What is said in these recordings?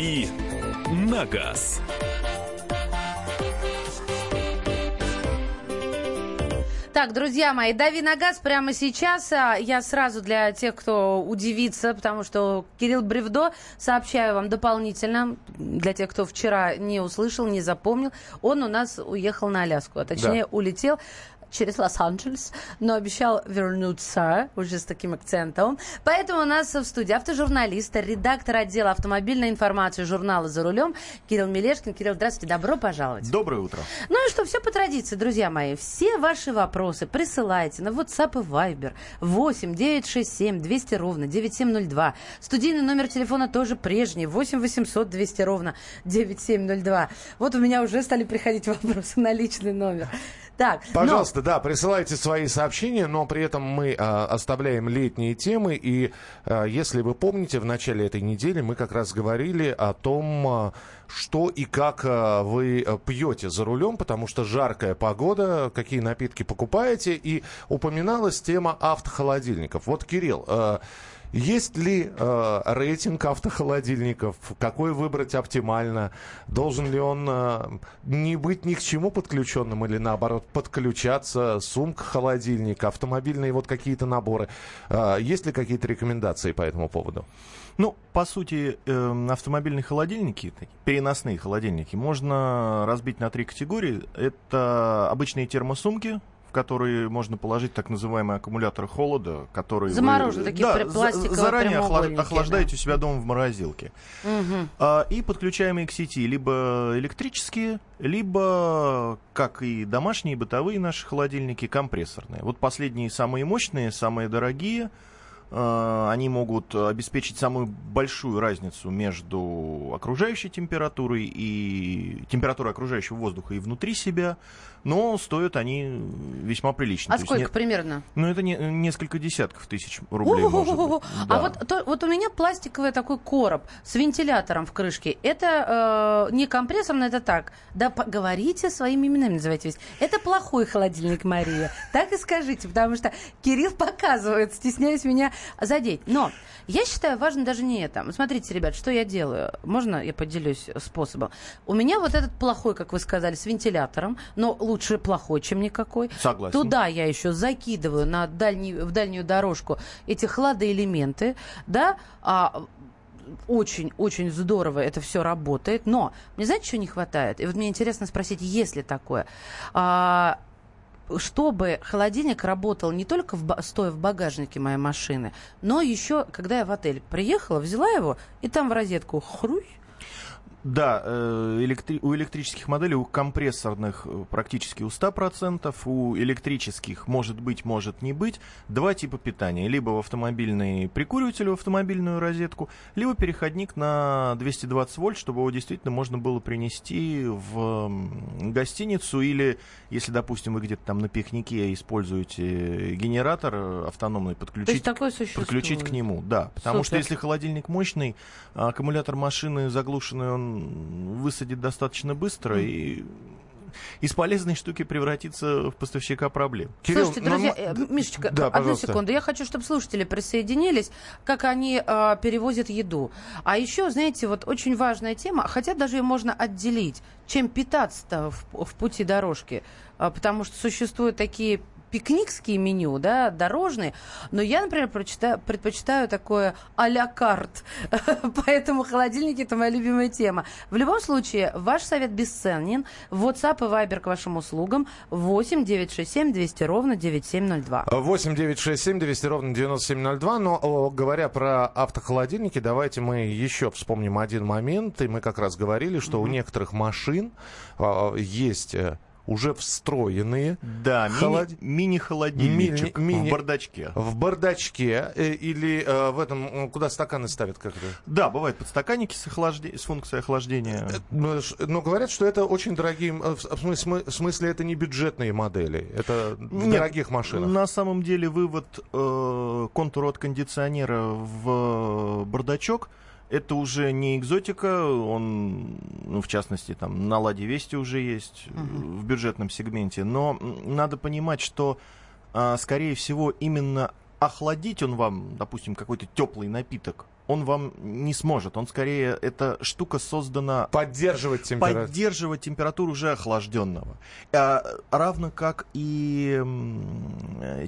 «Дави на газ». Так, друзья мои, дави на газ прямо сейчас. А, я сразу для тех, кто удивится, потому что Кирилл Бревдо, сообщаю вам дополнительно, для тех, кто вчера не услышал, не запомнил, он у нас уехал на Аляску, а точнее да. улетел через Лос-Анджелес, но обещал вернуться уже с таким акцентом. Поэтому у нас в студии автожурналист, редактор отдела автомобильной информации журнала «За рулем» Кирилл Мелешкин. Кирилл, здравствуйте, добро пожаловать. Доброе утро. Ну и что, все по традиции, друзья мои. Все ваши вопросы присылайте на WhatsApp и Viber 8 967 200 ровно 9702. Студийный номер телефона тоже прежний 8 800 200 ровно 9702. Вот у меня уже стали приходить вопросы на личный номер. Так, Пожалуйста, но... да, присылайте свои сообщения, но при этом мы а, оставляем летние темы. И а, если вы помните, в начале этой недели мы как раз говорили о том, а, что и как а, вы пьете за рулем, потому что жаркая погода, какие напитки покупаете. И упоминалась тема автохолодильников. Вот, Кирилл, а, есть ли э, рейтинг автохолодильников? Какой выбрать оптимально? Должен ли он э, не быть ни к чему подключенным или наоборот подключаться? Сумка, холодильник, автомобильные вот какие-то наборы. Э, есть ли какие-то рекомендации по этому поводу? Ну, по сути, э, автомобильные холодильники, переносные холодильники, можно разбить на три категории. Это обычные термосумки, в которые можно положить так называемый аккумулятор холода, который замороженные такие да, пластиковые заранее охлаждаете да. у себя дома в морозилке. Угу. А, и подключаемые к сети либо электрические, либо, как и домашние бытовые наши холодильники, компрессорные. Вот последние самые мощные, самые дорогие – Э, они могут обеспечить самую большую разницу между окружающей температурой и температурой окружающего воздуха и внутри себя, но стоят они весьма прилично. А То сколько есть, примерно? Ну, это не, несколько десятков тысяч рублей, может быть. А вот, то, вот у меня пластиковый такой короб с вентилятором в крышке. Это э, не компрессорно, это так. Да говорите своими именами, называйте весь. Это плохой холодильник, Мария. Так и скажите, потому что Кирилл показывает, стесняясь меня задеть. Но я считаю, важно даже не это. Смотрите, ребят, что я делаю. Можно я поделюсь способом? У меня вот этот плохой, как вы сказали, с вентилятором, но лучше плохой, чем никакой. Согласен. Туда я еще закидываю на дальний, в дальнюю дорожку эти хладоэлементы, да, а, очень-очень здорово это все работает, но мне знаете, что не хватает? И вот мне интересно спросить, есть ли такое? А, чтобы холодильник работал не только в, стоя в багажнике моей машины, но еще, когда я в отель приехала, взяла его, и там в розетку хруй, да, э, электри... у электрических моделей, у компрессорных э, практически у 100%, у электрических может быть, может не быть. Два типа питания. Либо в автомобильный прикуриватель, в автомобильную розетку, либо переходник на 220 вольт, чтобы его действительно можно было принести в гостиницу или, если, допустим, вы где-то там на пикнике используете генератор э, автономный, подключить, подключить к нему. Да, потому Супер. что если холодильник мощный, а аккумулятор машины заглушенный, он высадит достаточно быстро mm. и из полезной штуки превратиться в поставщика проблем. Кирилл, Слушайте, друзья, нам... Э, Мишечка, да, одну пожалуйста. секунду. Я хочу, чтобы слушатели присоединились, как они э, перевозят еду. А еще, знаете, вот очень важная тема, хотя даже ее можно отделить, чем питаться-то в, в пути дорожки. А, потому что существуют такие пикникские меню, да, дорожные, но я, например, предпочитаю, предпочитаю такое а-ля карт, поэтому холодильники – это моя любимая тема. В любом случае, ваш совет бесценен. WhatsApp и Viber к вашим услугам 8 967 200 ровно 9702. 8 967 200 ровно 9702, но говоря про автохолодильники, давайте мы еще вспомним один момент, и мы как раз говорили, что mm-hmm. у некоторых машин э, есть уже встроенные. Да, холод... мини-холодильничек мини, мини, в бардачке. В бардачке э, или э, в этом, куда стаканы ставят как-то? Да, бывают подстаканники с, охлажде... с функцией охлаждения. Э, но, но говорят, что это очень дорогие, э, в смысле, в смысле это не бюджетные модели, это в Нет, дорогих машинах. На самом деле вывод э, контура от кондиционера в бардачок – это уже не экзотика, он, ну, в частности, там на Ладе Вести уже есть uh-huh. в бюджетном сегменте, но надо понимать, что, а, скорее всего, именно охладить он вам, допустим, какой-то теплый напиток, он вам не сможет. Он скорее, эта штука создана... Поддерживать температуру. Поддерживать температуру уже охлажденного. А, равно как и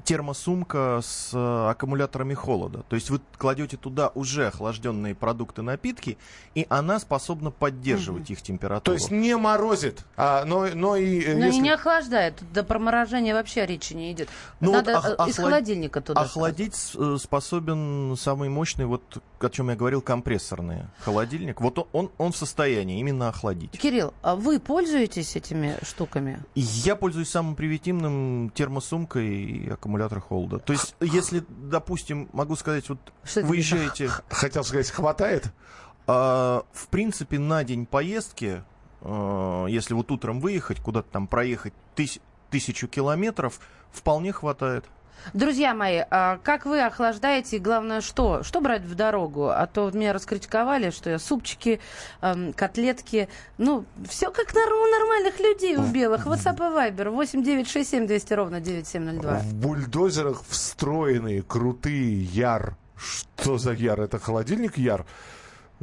термосумка с э, аккумуляторами холода. То есть вы кладете туда уже охлажденные продукты, напитки, и она способна поддерживать угу. их температуру. То есть не морозит, а, но, но и... Э, но если... и не охлаждает. До проморожения вообще речи не идет. Ну, Надо вот ох- из охлад... холодильника туда. Охладить сразу. способен самый мощный, вот о чем я говорил, компрессорный холодильник. Вот он, он, он в состоянии именно охладить. Кирилл, а вы пользуетесь этими штуками? Я пользуюсь самым примитивным термосумкой и аккумулятор холода. То есть, если, допустим, могу сказать, вот Что выезжаете... Хотел сказать, хватает? А, в принципе, на день поездки, а, если вот утром выехать, куда-то там проехать тысяч, тысячу километров, вполне хватает. Друзья мои, а как вы охлаждаете? Главное, что? Что брать в дорогу? А то меня раскритиковали, что я супчики, эм, котлетки. Ну, все как у нормальных людей у белых. WhatsApp и Viber 8967 200 ровно 9702. В бульдозерах встроенные крутые яр. Что за яр? Это холодильник яр?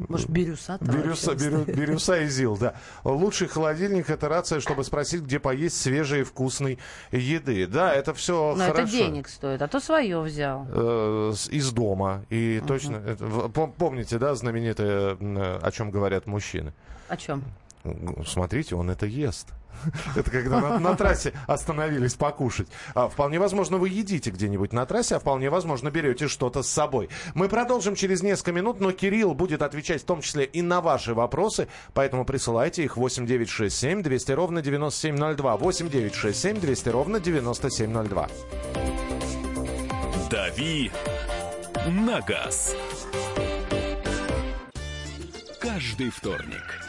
Может, бирюса? Бирюса, бирю, бирюса и ЗИЛ, да. Лучший холодильник – это рация, чтобы спросить, где поесть свежей и вкусной еды. Да, это все Но хорошо. это денег стоит, а то свое взял. Э, из дома. И uh-huh. точно... Помните, да, знаменитое, о чем говорят мужчины? О чем? Смотрите, он это ест. Это когда на, на трассе остановились покушать. А, вполне возможно, вы едите где-нибудь на трассе, а вполне возможно, берете что-то с собой. Мы продолжим через несколько минут, но Кирилл будет отвечать в том числе и на ваши вопросы, поэтому присылайте их 8967 200 ровно 9702. 8967 200 ровно 9702. Дави на газ. Каждый вторник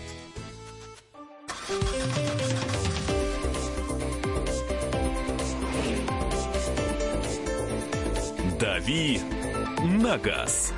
«Дави на газ».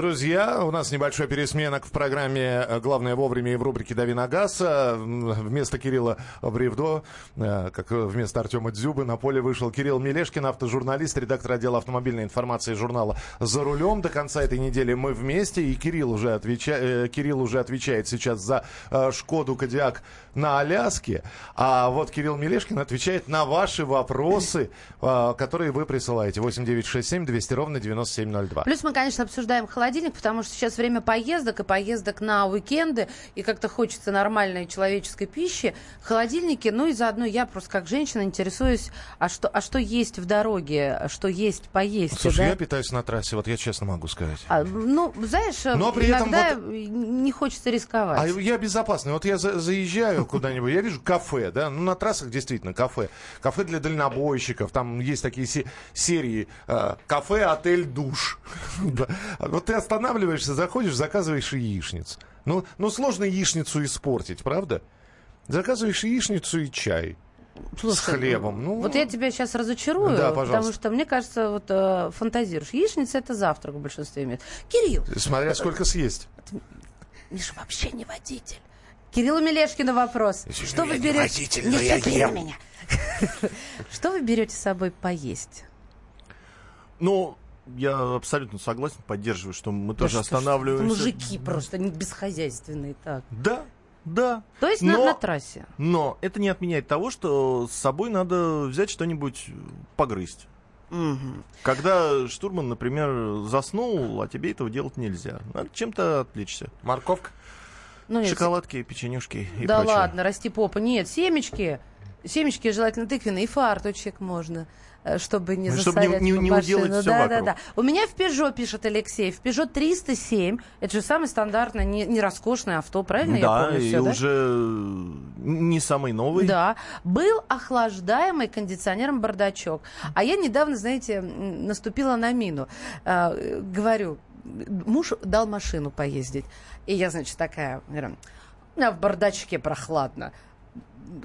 Друзья, у нас небольшой пересменок в программе э, «Главное вовремя» и в рубрике «Дави на газ». Э, вместо Кирилла Бревдо, э, как вместо Артема Дзюбы, на поле вышел Кирилл Мелешкин, автожурналист, редактор отдела автомобильной информации журнала «За рулем». До конца этой недели мы вместе, и Кирилл уже, отвеча... Кирилл уже отвечает сейчас за «Шкоду Кодиак» на Аляске. А вот Кирилл Мелешкин отвечает на ваши вопросы, которые вы присылаете. 8967 200 ровно 9702. Плюс мы, конечно, обсуждаем холодильник, потому что сейчас время поездок и поездок на уикенды, и как-то хочется нормальной человеческой пищи. Холодильники, ну и заодно я просто как женщина интересуюсь, а что, а что есть в дороге, что есть поесть. Слушай, да? я питаюсь на трассе, вот я честно могу сказать. А, ну, знаешь, Но при иногда этом вот... не хочется рисковать. А я безопасный. Вот я за заезжаю куда-нибудь, я вижу кафе, да, ну на трассах действительно кафе. Кафе для дальнобойщиков, там есть такие серии э, кафе, отель, душ. Вот ты останавливаешься, заходишь, заказываешь яичницу. Ну, ну сложно яичницу испортить, правда? Заказываешь яичницу и чай. Слушай, с хлебом. Ну, вот я тебя сейчас разочарую, да, потому что мне кажется, вот э, фантазируешь. Яичница это завтрак в большинстве мест. Кирилл. Смотря сколько съесть. Миша вообще не водитель. Кириллу Мелешкину вопрос. Извини, что вы берете? Не я ем. меня. Что вы берете с собой поесть? Ну, я абсолютно согласен, поддерживаю, что мы да тоже что, останавливаемся. Что, мужики просто не бесхозяйственные так. Да, да. То есть но, на, на трассе. Но это не отменяет того, что с собой надо взять что-нибудь погрызть. Угу. Когда штурман, например, заснул, а тебе этого делать нельзя. Надо чем-то отвлечься. Морковка? Ну, нет. Шоколадки, печенюшки и Да прочее. ладно, расти попа. Нет, семечки. семечки желательно тыквенные, и фарточек можно. Э, чтобы не ну, засорять чтобы не, не, не уделать все да, вокруг. да, да. У меня в Peugeot, пишет Алексей, в Peugeot 307, это же самое стандартное, не, не роскошное авто, правильно да, я помню? И все, уже да? не самый новый. Да, был охлаждаемый кондиционером бардачок. А я недавно, знаете, наступила на мину. Э, говорю, муж дал машину поездить. И я, значит, такая, говорю, меня в бардачке прохладно.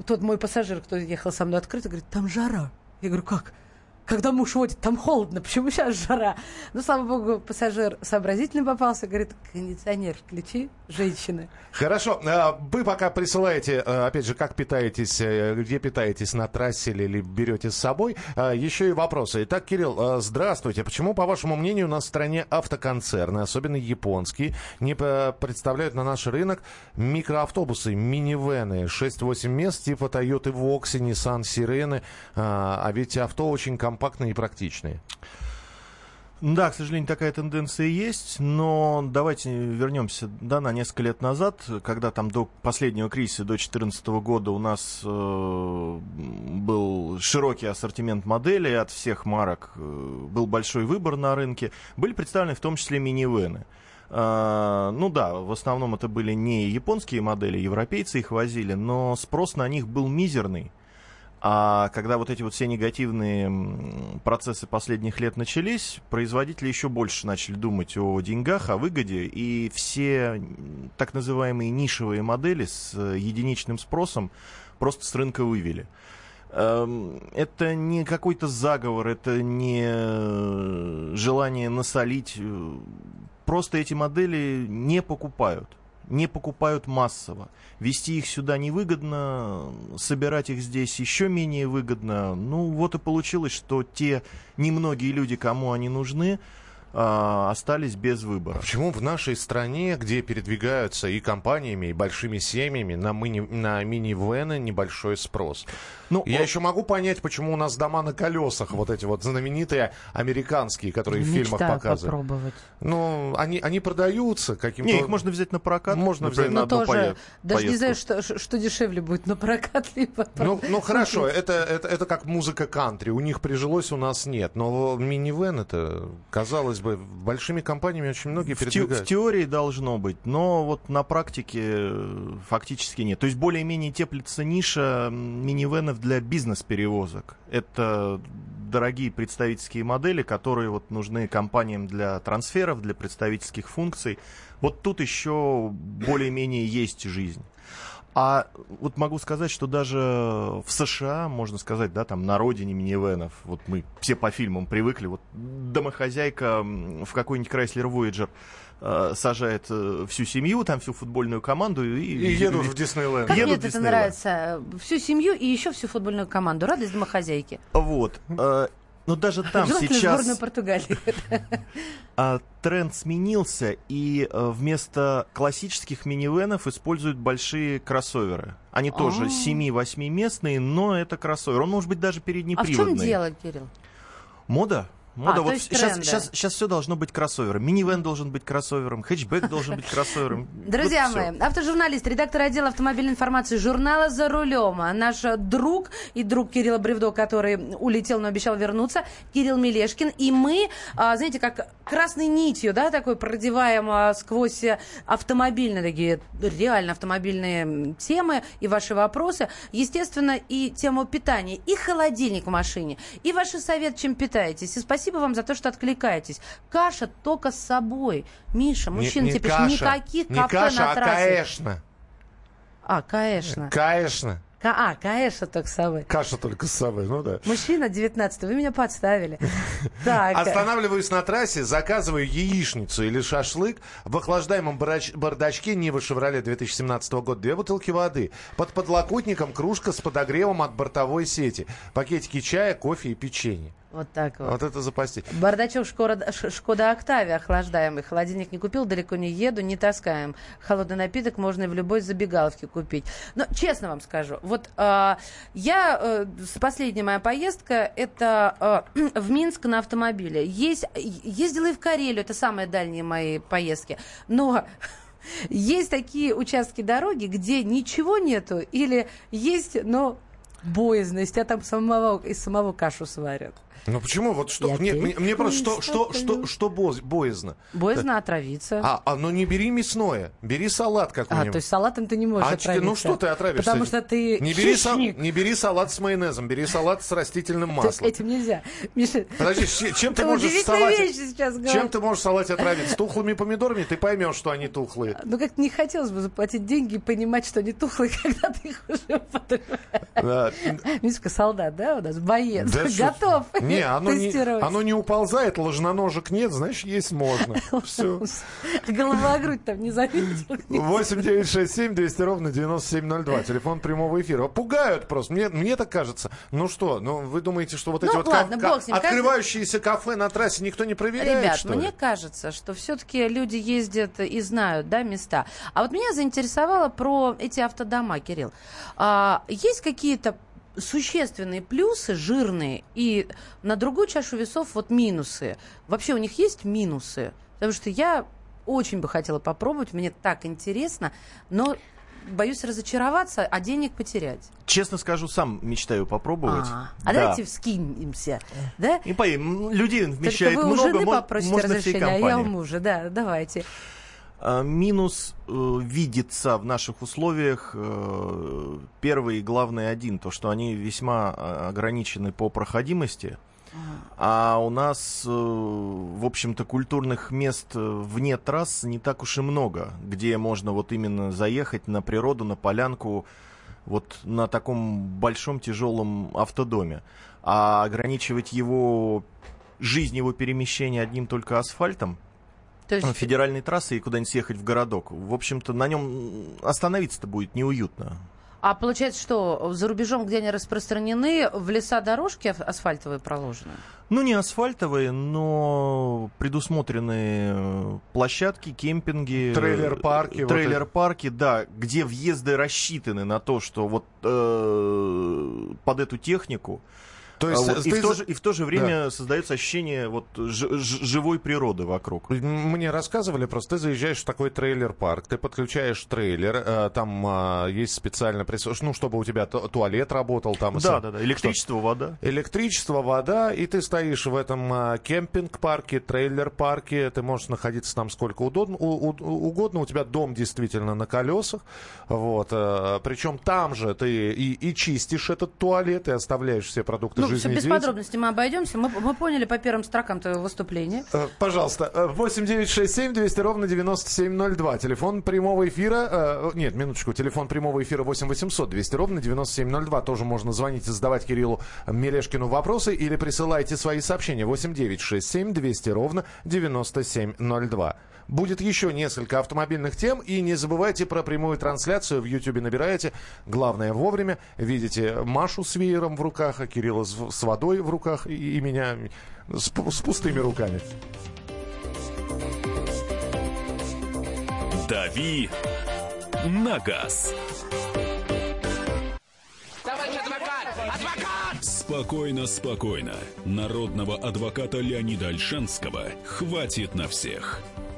Тот мой пассажир, кто ехал со мной открыто, говорит, там жара. Я говорю, как? Когда муж водит, там холодно, почему сейчас жара? Ну, слава богу, пассажир сообразительный попался, говорит, кондиционер включи, женщины. Хорошо, а, вы пока присылаете, а, опять же, как питаетесь, э, где питаетесь, на трассе или берете с собой, а, еще и вопросы. Итак, Кирилл, здравствуйте. Почему, по вашему мнению, у нас в стране автоконцерны, особенно японские, не представляют на наш рынок микроавтобусы, минивены, 6-8 мест типа Toyota Vox, Nissan Sirene, а ведь авто очень комфортное компактные и практичные. Да, к сожалению, такая тенденция есть, но давайте вернемся да, на несколько лет назад, когда там до последнего кризиса, до 2014 года у нас э, был широкий ассортимент моделей от всех марок, э, был большой выбор на рынке, были представлены в том числе минивены. Uh, ну да, в основном это были не японские модели, европейцы их возили, но спрос на них был мизерный. А когда вот эти вот все негативные процессы последних лет начались, производители еще больше начали думать о деньгах, о выгоде, и все так называемые нишевые модели с э, единичным спросом просто с рынка вывели. Эм, это не какой-то заговор, это не желание насолить. Просто эти модели не покупают не покупают массово. Вести их сюда невыгодно, собирать их здесь еще менее выгодно. Ну вот и получилось, что те немногие люди, кому они нужны, а, остались без выбора. Почему в нашей стране, где передвигаются и компаниями, и большими семьями, на, мини, на мини-вены небольшой спрос? Ну, Я о... еще могу понять, почему у нас дома на колесах, вот эти вот знаменитые американские, которые Мечтаю в фильмах показывают. попробовать. Ну, они, они продаются каким-то... Не, их можно взять на прокат. Можно взять на одну тоже, поездку. Даже не знаю, что, что дешевле будет, на прокат либо... Ну, ну хорошо, это, это, это как музыка кантри. У них прижилось, у нас нет. Но минивэн это, казалось бы, большими компаниями очень многие в передвигают. В теории должно быть, но вот на практике э, фактически нет. То есть более-менее теплится ниша минивенов для бизнес-перевозок. Это дорогие представительские модели, которые вот нужны компаниям для трансферов, для представительских функций. Вот тут еще более-менее есть жизнь. А вот могу сказать, что даже в США, можно сказать, да, там на родине минивенов, вот мы все по фильмам привыкли, вот домохозяйка в какой-нибудь Chrysler Voyager э, сажает э, всю семью, там всю футбольную команду и, и едут в Диснейленд. Как едут мне это нравится. Всю семью и еще всю футбольную команду. Радость домохозяйки. Вот. Э, но даже там сейчас... сборную Португалии. А, тренд сменился, и а, вместо классических минивенов используют большие кроссоверы. Они тоже 7-8 местные, но это кроссовер. Он может быть даже переднеприводный. А в чем дело, Кирилл? Мода. Мода. А, вот сейчас, сейчас, сейчас все должно быть кроссовером. Минивэн должен быть кроссовером, хэтчбэк должен быть кроссовером. Друзья вот мои, автожурналист, редактор отдела автомобильной информации журнала «За рулем», наш друг и друг Кирилла Бревдо, который улетел, но обещал вернуться, Кирилл Мелешкин. И мы, а, знаете, как красной нитью, да, такой продеваем а, сквозь автомобильные такие, реально автомобильные темы и ваши вопросы. Естественно, и тему питания, и холодильник в машине, и ваши советы, чем питаетесь. И спасибо спасибо вам за то, что откликаетесь. Каша только с собой. Миша, мужчина, тебе каша, никаких не кафе каша, на а трассе. конечно. А, конечно. Конечно. А, конечно, только с собой. Каша только с собой, ну да. Мужчина 19 вы меня подставили. Останавливаюсь на трассе, заказываю яичницу или шашлык. В охлаждаемом бардачке Нива Шевроле 2017 года две бутылки воды. Под подлокотником кружка с подогревом от бортовой сети. Пакетики чая, кофе и печенье. Вот так вот. Вот это запасти. Бардачок Шкода, Шкода Октавия охлаждаемый. Холодильник не купил, далеко не еду, не таскаем. Холодный напиток можно и в любой забегаловке купить. Но честно вам скажу, вот э, я, э, последняя моя поездка, это э, в Минск на автомобиле. Есть, ездила и в Карелию, это самые дальние мои поездки. Но есть такие участки дороги, где ничего нету, или есть, но боязно, из тебя там самого, из самого кашу сварят. Ну почему? Вот что? мне, мне, мне просто что, что, что, что боязно? Боязно да. отравиться. А, а, ну не бери мясное, бери салат какой-нибудь. А, то есть салатом ты не можешь а, отравиться. Ну что ты отравишься? Потому что ты не бери, са, не бери салат с майонезом, бери салат с растительным маслом. Этим нельзя. Миша, Подожди, чем ты можешь салате... Чем ты можешь салате отравиться? С тухлыми помидорами ты поймешь, что они тухлые. Ну как не хотелось бы заплатить деньги и понимать, что они тухлые, когда ты их уже подрываешь. Мишка солдат, да, у нас боец, готов. Не, оно не, оно не уползает, ложноножек нет, значит, есть можно. Все. Голова грудь там не заметил. 8 9 6 7 200 ровно 9702. Телефон прямого эфира. Пугают просто. Мне, мне так кажется. Ну что, ну вы думаете, что вот эти ну, вот ладно, ка- ка- открывающиеся кафе на трассе никто не проверяет, Ребят, что мне ли? кажется, что все-таки люди ездят и знают, да, места. А вот меня заинтересовало про эти автодома, Кирилл. А, есть какие-то существенные плюсы, жирные, и на другую чашу весов вот минусы. Вообще у них есть минусы? Потому что я очень бы хотела попробовать, мне так интересно, но боюсь разочароваться, а денег потерять. Честно скажу, сам мечтаю попробовать. А, а да. давайте вскинемся, да? И поим, людей вмещает Только вы много, у жены попросите можно разрешения, а я у мужа, да, давайте. А, минус э, видится в наших условиях э, первый и главный один, то что они весьма а, ограничены по проходимости. А у нас, э, в общем-то, культурных мест вне трасс не так уж и много, где можно вот именно заехать на природу, на полянку, вот на таком большом тяжелом автодоме. А ограничивать его жизнь его перемещения одним только асфальтом, то есть... федеральной трассы и куда-нибудь съехать в городок. В общем-то, на нем остановиться-то будет неуютно. А получается, что за рубежом, где они распространены, в леса дорожки асфальтовые проложены? Ну, не асфальтовые, но предусмотренные э, площадки, кемпинги. Трейлер-парки. Трейлер-парки, вот да, где въезды рассчитаны на то, что вот э, под эту технику то есть, а вот, и, в то же, и в то же время да. создается ощущение вот ж, ж, живой природы вокруг. Мне рассказывали, просто ты заезжаешь в такой трейлер-парк, ты подключаешь трейлер, э, там э, есть специально, ну, чтобы у тебя туалет работал. Там, да, да, да, электричество, вода. Электричество, вода, и ты стоишь в этом э, кемпинг-парке, трейлер-парке, ты можешь находиться там сколько удобно, у, у, угодно, у тебя дом действительно на колесах, вот, э, причем там же ты и, и чистишь этот туалет, и оставляешь все продукты ну, жизни. Без подробностей мы обойдемся. Мы, мы поняли по первым строкам твоего выступления. Э, пожалуйста, 8967 200 ровно 9702. Телефон прямого эфира. Э, нет, минуточку. Телефон прямого эфира 8 800 200 ровно 9702. Тоже можно звонить и задавать Кириллу Мелешкину вопросы или присылайте свои сообщения 8967 200 ровно 9702 будет еще несколько автомобильных тем. И не забывайте про прямую трансляцию. В YouTube набираете. Главное вовремя. Видите Машу с веером в руках, а Кирилла с, с водой в руках и, и меня с, с пустыми руками. Дави на газ. Спокойно, спокойно. Народного адвоката Леонида Альшанского хватит на всех.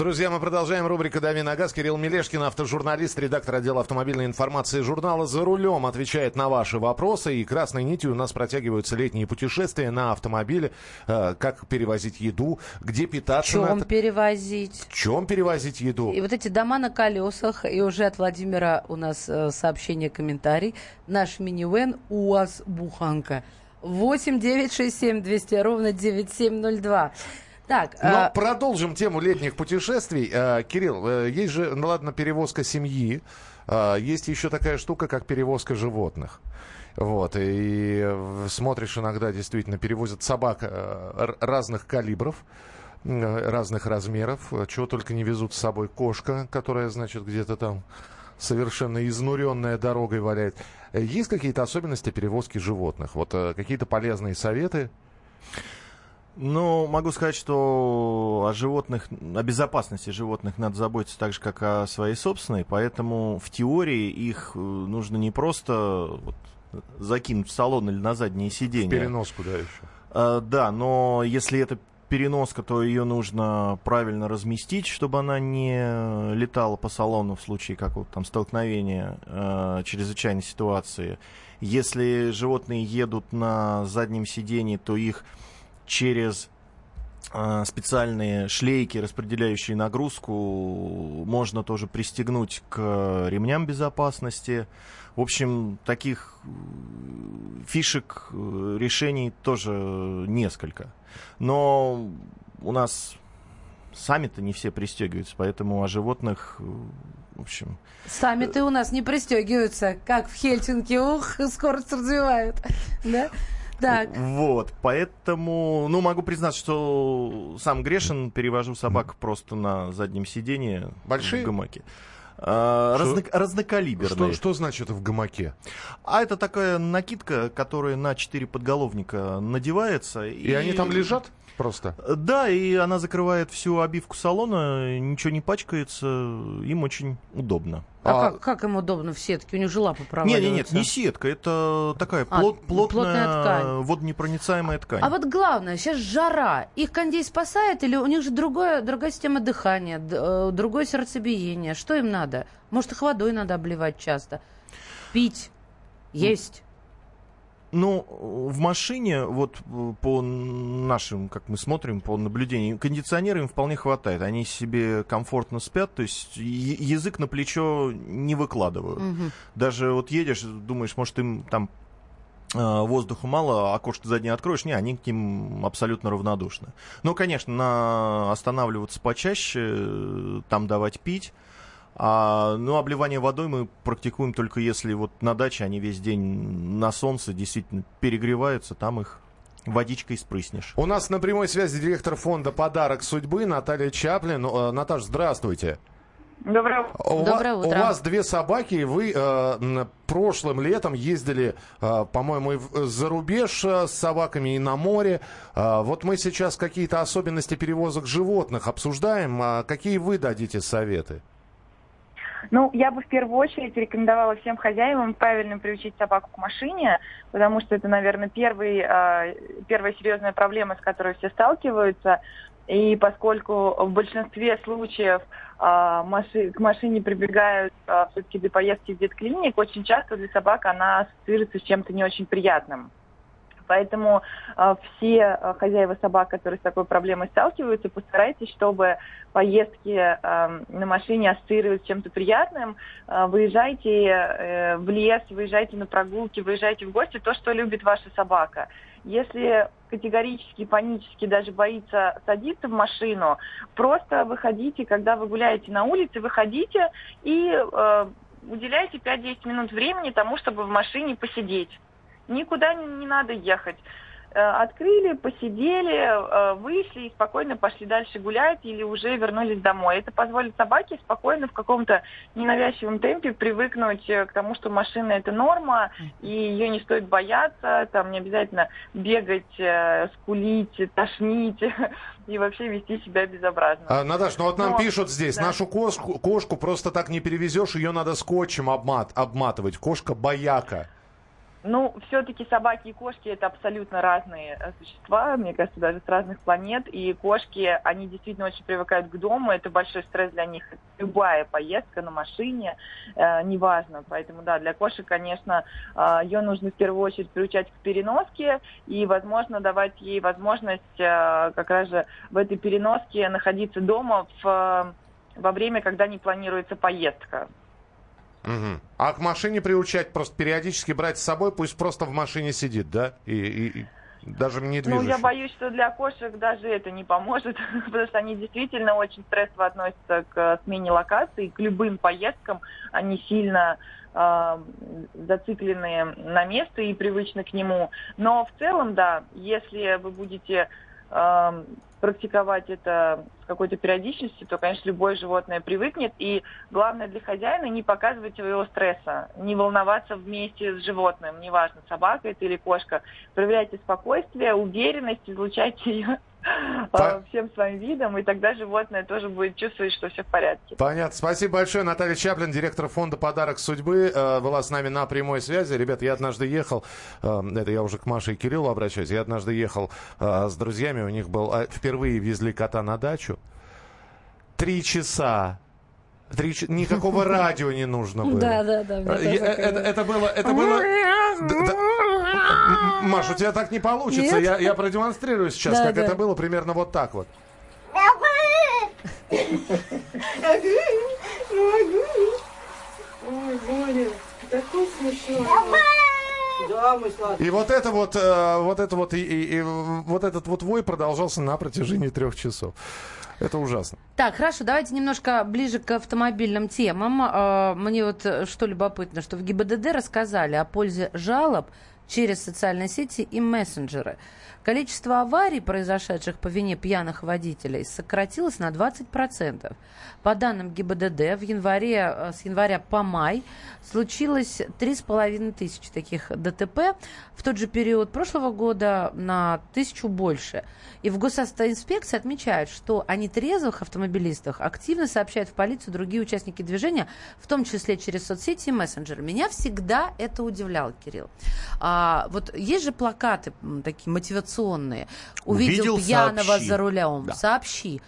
Друзья, мы продолжаем рубрика «Дави на газ». Кирилл Мелешкин, автожурналист, редактор отдела автомобильной информации журнала «За рулем» отвечает на ваши вопросы. И красной нитью у нас протягиваются летние путешествия на автомобиле. Э, как перевозить еду, где питаться. В чем надо. перевозить. В чем перевозить еду. И вот эти дома на колесах. И уже от Владимира у нас э, сообщение, комментарий. Наш минивэн УАЗ «Буханка». 8 9 6 7 200 ровно 9702. Так, Но а... продолжим тему летних путешествий. А, Кирилл, э, есть же, ну ладно, перевозка семьи. А, есть еще такая штука, как перевозка животных. Вот, и смотришь иногда, действительно, перевозят собак э, разных калибров разных размеров, чего только не везут с собой кошка, которая, значит, где-то там совершенно изнуренная дорогой валяет. Есть какие-то особенности перевозки животных? Вот какие-то полезные советы? Ну, могу сказать, что о животных, о безопасности животных надо заботиться так же, как о своей собственной, поэтому в теории их э, нужно не просто вот, закинуть в салон или на заднее сиденье. В переноску, да, еще. А, да, но если это переноска, то ее нужно правильно разместить, чтобы она не летала по салону в случае какого-то там столкновения, э, чрезвычайной ситуации. Если животные едут на заднем сидении, то их через э, специальные шлейки, распределяющие нагрузку, можно тоже пристегнуть к ремням безопасности. В общем, таких э, фишек, э, решений тоже несколько. Но у нас сами-то не все пристегиваются, поэтому о животных, э, в общем... Сами-то у нас не пристегиваются, как в Хельсинки, ух, скорость развивают, да? Так. Вот, поэтому, ну, могу признать, что сам грешен, перевожу собак просто на заднем сиденье Большие? в гамаке. А, разно, разнокалиберные. Что, что значит в гамаке? А это такая накидка, которая на четыре подголовника надевается. И, и они там лежат? просто. Да, и она закрывает всю обивку салона, ничего не пачкается, им очень удобно. А, а... Как, как им удобно в сетке? У них же лапы проваливаются. Нет, нет, нет, не сетка, это такая а, плот, плотная, плотная ткань. водонепроницаемая ткань. А вот главное, сейчас жара. Их кондей спасает или у них же другое, другая система дыхания, э, другое сердцебиение? Что им надо? Может, их водой надо обливать часто? Пить? Есть? Ну, в машине, вот по нашим, как мы смотрим, по наблюдениям, кондиционера им вполне хватает. Они себе комфортно спят, то есть язык на плечо не выкладывают. Угу. Даже вот едешь, думаешь, может, им там а, воздуха мало, окошко заднее откроешь, не, они к ним абсолютно равнодушны. Ну, конечно, на останавливаться почаще, там давать пить, а, ну, обливание водой мы практикуем только если вот на даче они весь день на солнце действительно перегреваются, там их водичкой спрыснешь. У нас на прямой связи директор фонда «Подарок судьбы» Наталья Чаплин. Э, Наташа, здравствуйте. Доброе утро. У, Доброе утро. у вас две собаки, и вы э, прошлым летом ездили, э, по-моему, за рубеж э, с собаками и на море. Э, вот мы сейчас какие-то особенности перевозок животных обсуждаем. А какие вы дадите советы? Ну, я бы в первую очередь рекомендовала всем хозяевам правильно приучить собаку к машине, потому что это, наверное, первый, э, первая серьезная проблема, с которой все сталкиваются. И поскольку в большинстве случаев э, маши, к машине прибегают э, все-таки для поездки в ветклиник, очень часто для собак она ассоциируется с чем-то не очень приятным. Поэтому э, все э, хозяева собак, которые с такой проблемой сталкиваются, постарайтесь, чтобы поездки э, на машине ассоциировались с чем-то приятным. Выезжайте э, в лес, выезжайте на прогулки, выезжайте в гости, то, что любит ваша собака. Если категорически, панически даже боится садиться в машину, просто выходите, когда вы гуляете на улице, выходите и э, уделяйте 5-10 минут времени тому, чтобы в машине посидеть никуда не, не надо ехать. Э, открыли, посидели, э, вышли и спокойно пошли дальше гулять или уже вернулись домой. Это позволит собаке спокойно в каком-то ненавязчивом темпе привыкнуть э, к тому, что машина это норма, и ее не стоит бояться, там не обязательно бегать, скулить, тошнить и вообще вести себя безобразно. А, Наташ, ну вот нам Но, пишут здесь, да. нашу кошку, кошку просто так не перевезешь, ее надо скотчем обмат, обматывать. Кошка бояка. Ну, все-таки собаки и кошки это абсолютно разные э, существа, мне кажется, даже с разных планет. И кошки, они действительно очень привыкают к дому, это большой стресс для них. Любая поездка на машине, э, неважно. Поэтому, да, для кошек, конечно, э, ее нужно в первую очередь приучать к переноске и, возможно, давать ей возможность э, как раз же в этой переноске находиться дома в, э, во время, когда не планируется поездка. Угу. А к машине приучать просто периодически брать с собой, пусть просто в машине сидит, да? И, и, и даже не движется. Ну, я боюсь, что для кошек даже это не поможет, потому что они действительно очень стрессово относятся к смене локации, к любым поездкам. Они сильно э, зациклены на место и привычны к нему. Но в целом, да, если вы будете э, практиковать это с какой-то периодичностью, то, конечно, любое животное привыкнет. И главное для хозяина не показывать своего стресса, не волноваться вместе с животным, неважно, собака это или кошка. Проявляйте спокойствие, уверенность, излучайте ее по... всем своим видом, и тогда животное тоже будет чувствовать, что все в порядке. Понятно. Спасибо большое. Наталья Чаплин, директор фонда «Подарок судьбы», э, была с нами на прямой связи. Ребята, я однажды ехал, э, это я уже к Маше и Кириллу обращаюсь, я однажды ехал э, с друзьями, у них был, впервые везли кота на дачу. Три часа Три... Никакого радио не нужно было. Да, да, да. Это, это было... Это было... Маш, у тебя так не получится. Я, я продемонстрирую сейчас, да, как да. это было примерно вот так вот. И вот это вот, э, вот это вот, и, и, и вот этот вот вой продолжался на протяжении трех часов. Это ужасно. Так, хорошо, давайте немножко ближе к автомобильным темам. Э, мне вот э, что любопытно, что в ГИБДД рассказали о пользе жалоб через социальные сети и мессенджеры. Количество аварий, произошедших по вине пьяных водителей, сократилось на 20%. По данным ГИБДД, в январе, э, с января по май случилось 3,5 тысячи таких ДТП. В тот же период прошлого года на тысячу больше. И в госавтоинспекции отмечают, что о нетрезвых автомобилистах активно сообщают в полицию другие участники движения, в том числе через соцсети и мессенджеры. Меня всегда это удивляло, Кирилл. А, вот есть же плакаты такие мотивационные. Увидел, Увидел пьяного сообщи. за рулем. Да. Сообщи.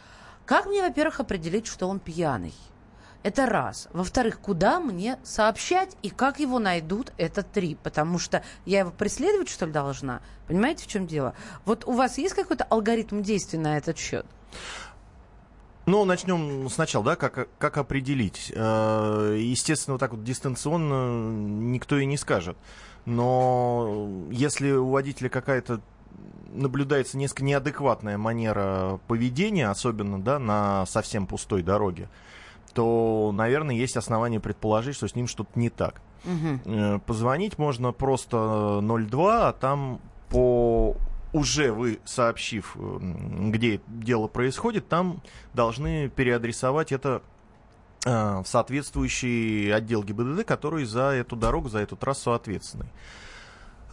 Как мне, во-первых, определить, что он пьяный? Это раз. Во-вторых, куда мне сообщать и как его найдут, это три. Потому что я его преследовать, что ли, должна? Понимаете, в чем дело? Вот у вас есть какой-то алгоритм действий на этот счет? Ну, начнем сначала, да, как, как определить. Э, естественно, вот так вот дистанционно никто и не скажет. Но если у водителя какая-то наблюдается несколько неадекватная манера поведения, особенно да, на совсем пустой дороге, то, наверное, есть основания предположить, что с ним что-то не так. Угу. Позвонить можно просто 02, а там по уже вы сообщив, где дело происходит, там должны переадресовать это в соответствующий отдел ГИБДД, который за эту дорогу, за эту трассу ответственный.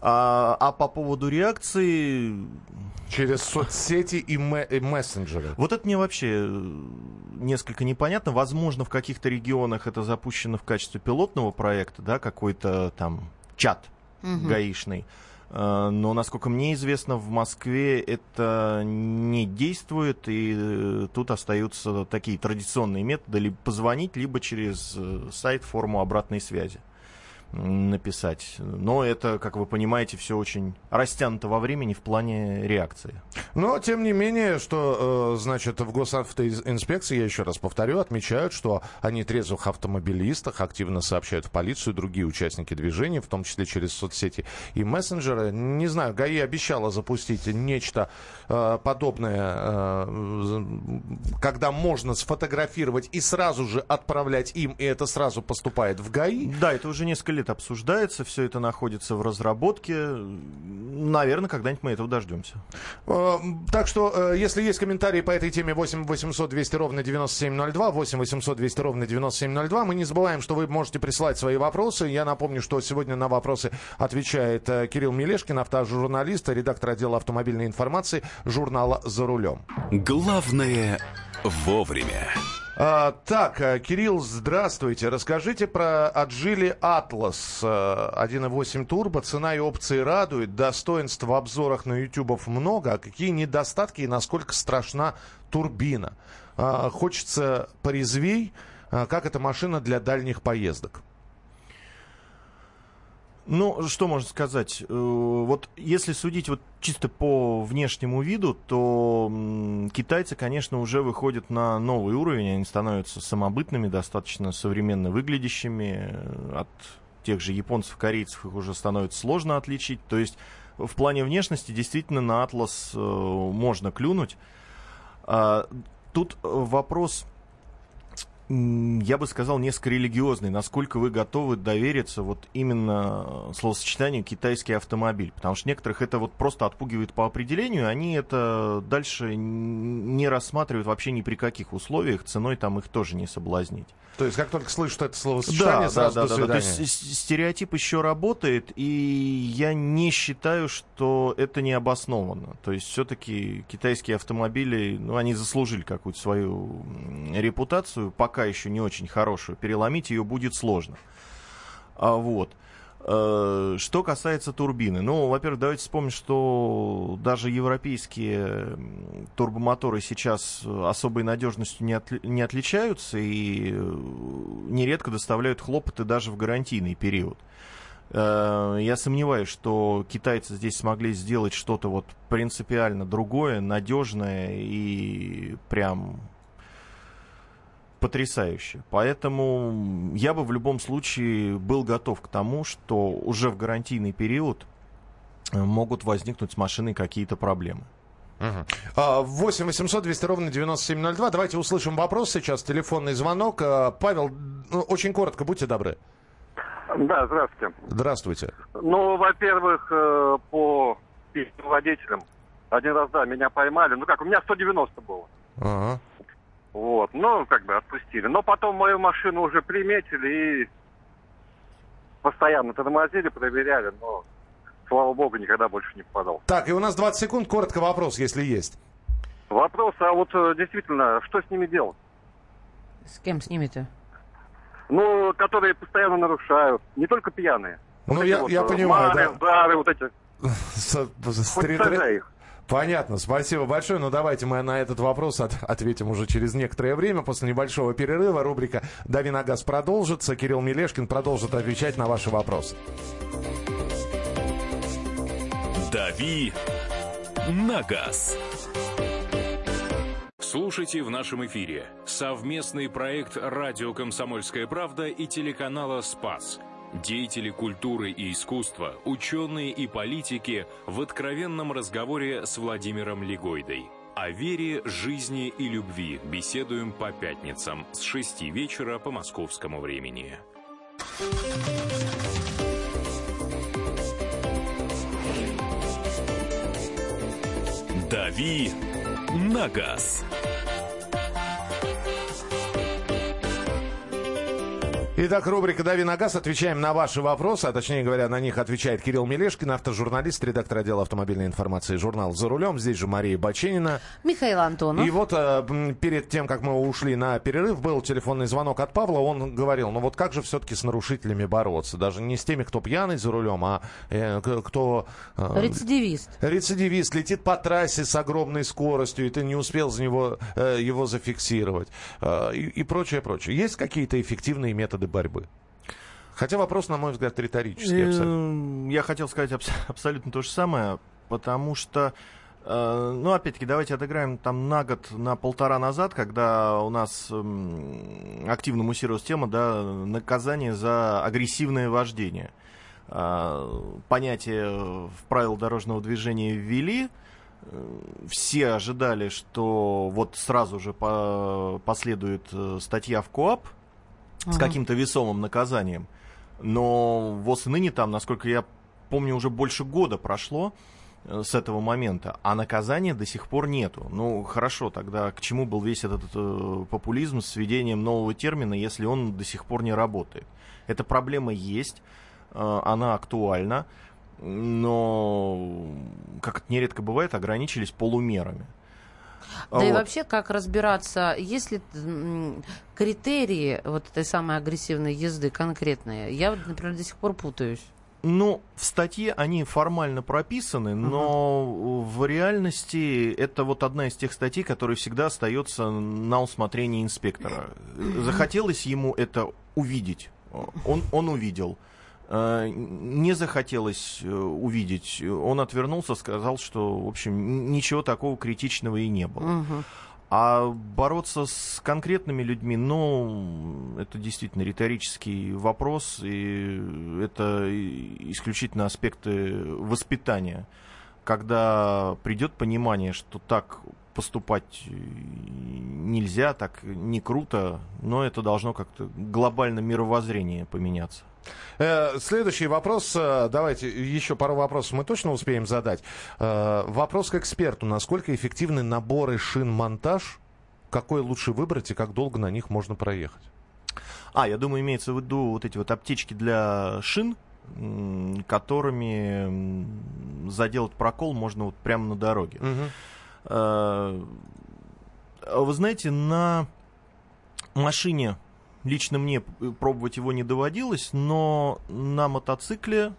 А, а по поводу реакции... Через соцсети и, и мессенджеры. Вот это мне вообще э, несколько непонятно. Возможно, в каких-то регионах это запущено в качестве пилотного проекта, да, какой-то там чат угу. гаишный. Э, но, насколько мне известно, в Москве это не действует, и э, тут остаются такие традиционные методы, либо позвонить, либо через сайт форму обратной связи написать. Но это, как вы понимаете, все очень растянуто во времени в плане реакции. Но, тем не менее, что, э, значит, в госавтоинспекции, я еще раз повторю, отмечают, что о нетрезвых автомобилистах активно сообщают в полицию другие участники движения, в том числе через соцсети и мессенджеры. Не знаю, ГАИ обещала запустить нечто э, подобное, э, когда можно сфотографировать и сразу же отправлять им, и это сразу поступает в ГАИ. Да, это уже несколько лет обсуждается, все это находится в разработке. Наверное, когда-нибудь мы этого дождемся. Э, так что, э, если есть комментарии по этой теме, 8 800 200 ровно 9702, 8 800 200 ровно 9702. Мы не забываем, что вы можете присылать свои вопросы. Я напомню, что сегодня на вопросы отвечает э, Кирилл Мелешкин, автожурналист, редактор отдела автомобильной информации журнала «За рулем». Главное вовремя. А, так, э, Кирилл, здравствуйте. Расскажите про отжили Атлас 1.8 турбо. Цена и опции радует. Достоинств в обзорах на YouTube много. А какие недостатки и насколько страшна турбина? А, хочется порезвей. А, как эта машина для дальних поездок? Ну, что можно сказать? Э, вот если судить вот чисто по внешнему виду, то китайцы, конечно, уже выходят на новый уровень. Они становятся самобытными, достаточно современно выглядящими. От тех же японцев, корейцев их уже становится сложно отличить. То есть в плане внешности действительно на Атлас э, можно клюнуть. А, тут вопрос я бы сказал, несколько религиозный. Насколько вы готовы довериться вот именно словосочетанию китайский автомобиль? Потому что некоторых это вот просто отпугивает по определению, они это дальше не рассматривают вообще ни при каких условиях, ценой там их тоже не соблазнить. То есть, как только слышат это словосочетание, да, сразу да, да, да, да. То есть стереотип еще работает, и я не считаю, что это не обоснованно. То есть, все-таки китайские автомобили, ну, они заслужили какую-то свою репутацию, пока еще не очень хорошую. Переломить ее будет сложно. А вот. Э, что касается турбины, ну, во-первых, давайте вспомним, что даже европейские турбомоторы сейчас особой надежностью не, отли- не отличаются и э, нередко доставляют хлопоты даже в гарантийный период. Э, я сомневаюсь, что китайцы здесь смогли сделать что-то вот принципиально другое, надежное и прям потрясающе. Поэтому я бы в любом случае был готов к тому, что уже в гарантийный период э, могут возникнуть с машиной какие-то проблемы. 8 800 200 ровно 9702. Давайте услышим вопрос сейчас. Телефонный звонок. А, Павел, ну, очень коротко, будьте добры. Да, здравствуйте. Здравствуйте. Ну, во-первых, э, по водителям. Один раз, да, меня поймали. Ну как, у меня 190 было. Ага. Вот, ну, как бы отпустили. Но потом мою машину уже приметили и постоянно тормозили, проверяли, но, слава богу, никогда больше не попадал. Так, и у нас 20 секунд, коротко вопрос, если есть. Вопрос, а вот э, действительно, что с ними делать? С кем с ними-то? Ну, которые постоянно нарушают, не только пьяные. Ну, вот я, вот, я понимаю, мары, да. Дары, вот эти. Стрит... их. Понятно, спасибо большое. Ну, давайте мы на этот вопрос от, ответим уже через некоторое время, после небольшого перерыва. Рубрика «Дави на газ» продолжится. Кирилл Мелешкин продолжит отвечать на ваши вопросы. «Дави на газ». Слушайте в нашем эфире совместный проект «Радио Комсомольская правда» и телеканала «Спас». Деятели культуры и искусства, ученые и политики в откровенном разговоре с Владимиром Легойдой. О вере, жизни и любви беседуем по пятницам с 6 вечера по московскому времени. «Дави на газ». Итак, рубрика «Дави на газ». Отвечаем на ваши вопросы, а точнее говоря, на них отвечает Кирилл Мелешкин, автожурналист, редактор отдела автомобильной информации журнал «За рулем». Здесь же Мария Баченина. Михаил Антонов. И вот э, перед тем, как мы ушли на перерыв, был телефонный звонок от Павла. Он говорил, ну вот как же все-таки с нарушителями бороться? Даже не с теми, кто пьяный за рулем, а э, кто... Э, рецидивист. Рецидивист. Летит по трассе с огромной скоростью, и ты не успел за него, э, его зафиксировать. Э, и, и прочее, прочее. Есть какие-то эффективные методы борьбы? Хотя вопрос, на мой взгляд, риторический. Абсолютно. Я хотел сказать абс- абсолютно то же самое, потому что э, ну, опять-таки, давайте отыграем там на год, на полтора назад, когда у нас э, активно муссировалась тема, да, наказание за агрессивное вождение. Э, понятие в правила дорожного движения ввели, все ожидали, что вот сразу же по последует э, статья в КОАП, с каким-то весомым наказанием. Но ВОЗ и ныне там, насколько я помню, уже больше года прошло э, с этого момента, а наказания до сих пор нету. Ну, хорошо, тогда к чему был весь этот э, популизм с введением нового термина, если он до сих пор не работает? Эта проблема есть, э, она актуальна, но, как это нередко бывает, ограничились полумерами. Да вот. и вообще, как разбираться, есть ли критерии вот этой самой агрессивной езды конкретные? Я, например, до сих пор путаюсь. Ну, в статье они формально прописаны, но uh-huh. в реальности это вот одна из тех статей, которая всегда остается на усмотрение инспектора. Захотелось ему это увидеть. Он, он увидел. Э, не захотелось э, увидеть. Он отвернулся, сказал, что, в общем, ничего такого критичного и не было. Угу. А бороться с конкретными людьми, ну, это действительно риторический вопрос, и это исключительно аспекты воспитания когда придет понимание, что так поступать нельзя, так не круто, но это должно как-то глобально мировоззрение поменяться. Э, следующий вопрос. Э, давайте еще пару вопросов мы точно успеем задать. Э, вопрос к эксперту. Насколько эффективны наборы шин-монтаж? Какой лучше выбрать и как долго на них можно проехать? А, я думаю, имеется в виду вот эти вот аптечки для шин, которыми заделать прокол можно вот прямо на дороге. Угу. Вы знаете, на машине Лично мне пробовать его не доводилось, но на мотоцикле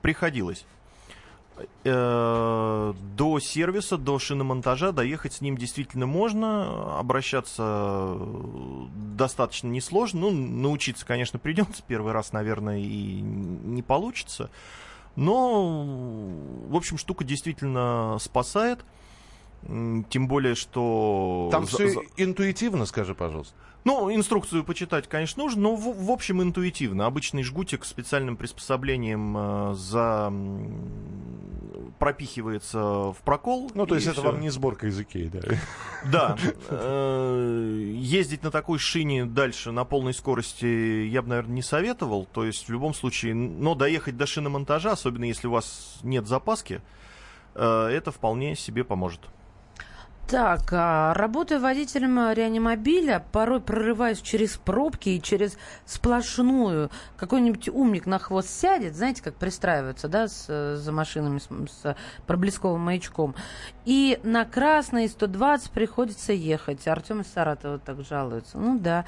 приходилось. Э, до сервиса, до шиномонтажа доехать с ним действительно можно. Обращаться достаточно несложно. Ну, научиться, конечно, придется. Первый раз, наверное, и не получится. Но, в общем, штука действительно спасает. Тем более, что... Там все интуитивно, скажи, пожалуйста. Ну, инструкцию почитать, конечно, нужно, но в, в общем интуитивно. Обычный жгутик с специальным приспособлением э, за пропихивается в прокол. Ну, то есть это все. вам не сборка из Икеи, да? Да. Э, ездить на такой шине дальше на полной скорости я бы, наверное, не советовал. То есть в любом случае, но доехать до шиномонтажа, особенно если у вас нет запаски, э, это вполне себе поможет. Так, а, работая водителем реанимобиля, порой прорываюсь через пробки и через сплошную. Какой-нибудь умник на хвост сядет, знаете, как пристраиваются, да, с, за машинами с, с проблесковым маячком. И на красный 120 приходится ехать. Артем из Саратова так жалуется. Ну да.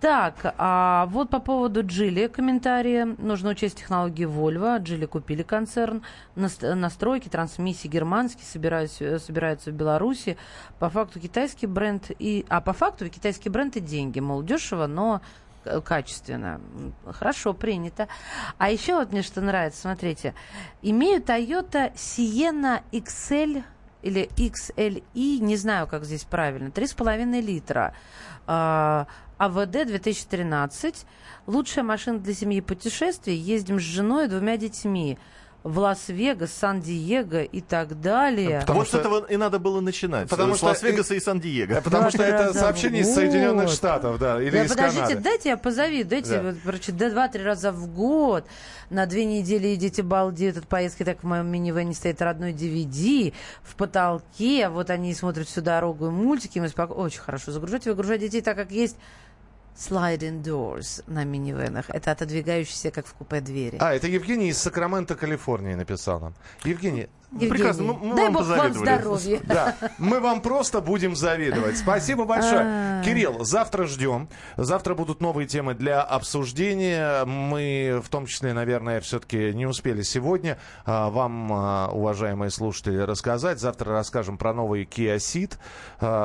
Так, а вот по поводу Джили комментарии. Нужно учесть технологии Volvo. Джили купили концерн. Настройки, трансмиссии германские собираются, собираются в Беларуси. По факту китайский бренд и... А по факту китайский бренд и деньги. Мол, дешево, но качественно. Хорошо, принято. А еще вот мне что нравится, смотрите. Имею Toyota Sienna XL или XLI, не знаю, как здесь правильно, 3,5 литра. А, АВД 2013. Лучшая машина для семьи путешествий. Ездим с женой и двумя детьми в Лас-Вегас, Сан-Диего и так далее. Потому вот что... с этого и надо было начинать. Потому с что... Лас-Вегаса и Сан-Диего. Потому что это сообщение из Соединенных Штатов, да, или да, из подождите, Канады. дайте я позову, дайте, да. короче, до два-три раза в год, на две недели и дети балдеют от поездки, так в моем минивэне стоит родной DVD в потолке, вот они смотрят всю дорогу и мультики, мы спок... очень хорошо загружать, выгружать детей так, как есть sliding doors на минивенах. Это отодвигающиеся, как в купе двери. А, это Евгений из Сакрамента, Калифорнии написал нам. Евгений, Евгений, Прекрасно, мы, мы дай вам бог вам здоровья. Да, мы вам просто будем завидовать. Спасибо большое. А. Кирилл, завтра ждем. Завтра будут новые темы для обсуждения. Мы, в том числе, наверное, все-таки не успели сегодня а, вам, а, уважаемые слушатели, рассказать. Завтра расскажем про новый Kia Ceed,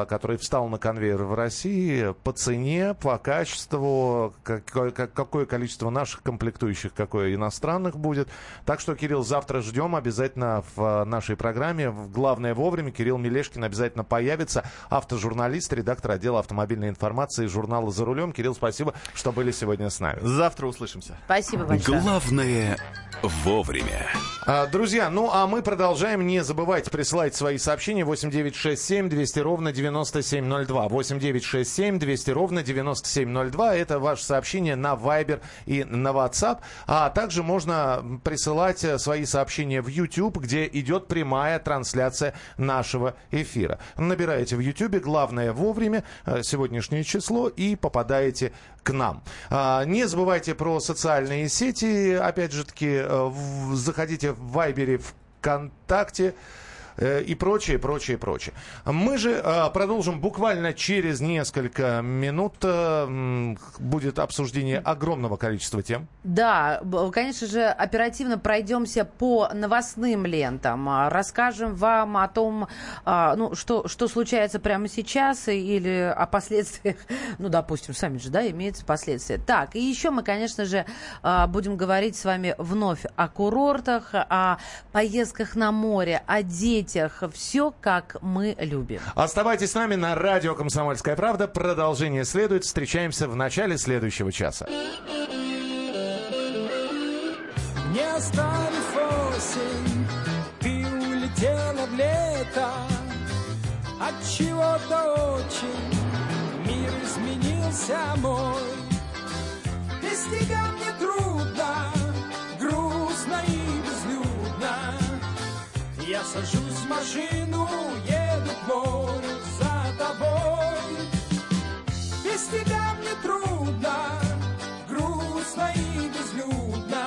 который встал на конвейер в России по цене, по качеству, какое, какое количество наших комплектующих, какое иностранных будет. Так что, Кирилл, завтра ждем обязательно в нашей программе. Главное вовремя. Кирилл Мелешкин обязательно появится. Автожурналист, редактор отдела автомобильной информации журнала «За рулем». Кирилл, спасибо, что были сегодня с нами. Завтра услышимся. Спасибо большое. Главное вовремя. А, друзья, ну а мы продолжаем. Не забывайте присылать свои сообщения 8967 200 ровно 9702. 8967 200 ровно 9702. Это ваше сообщение на Viber и на WhatsApp. А также можно присылать свои сообщения в YouTube, где идет прямая трансляция нашего эфира. Набираете в YouTube «Главное вовремя», э, сегодняшнее число, и попадаете к нам. А, не забывайте про социальные сети. Опять же таки, э, заходите в Вайбере, ВКонтакте. Э, и прочее, прочее, прочее. Мы же э, продолжим буквально через несколько минут. Э, будет обсуждение огромного количества тем. Да, конечно же, оперативно пройдемся по новостным лентам. А, расскажем вам о том, а, ну, что, что случается прямо сейчас или о последствиях. Ну, допустим, сами же, да, имеются последствия. Так, и еще мы, конечно же, будем говорить с вами вновь о курортах, о поездках на море, о детях детях. Все, как мы любим. Оставайтесь с нами на радио «Комсомольская правда». Продолжение следует. Встречаемся в начале следующего часа. Не оставив осень, ты прилетело в лето От чего-то очень Мир изменился мой Без тебя мне трудно Грустно и безлюдно Я сажусь машину Еду к морю за тобой. Без тебя мне трудно Грустно и безлюдно.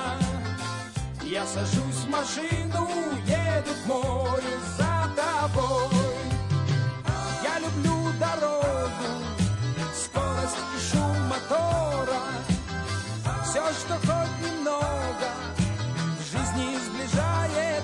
Я сажусь в машину Еду к морю за тобой. Я люблю дорогу Скорость и шум мотора. Все, что хоть немного В жизни сближает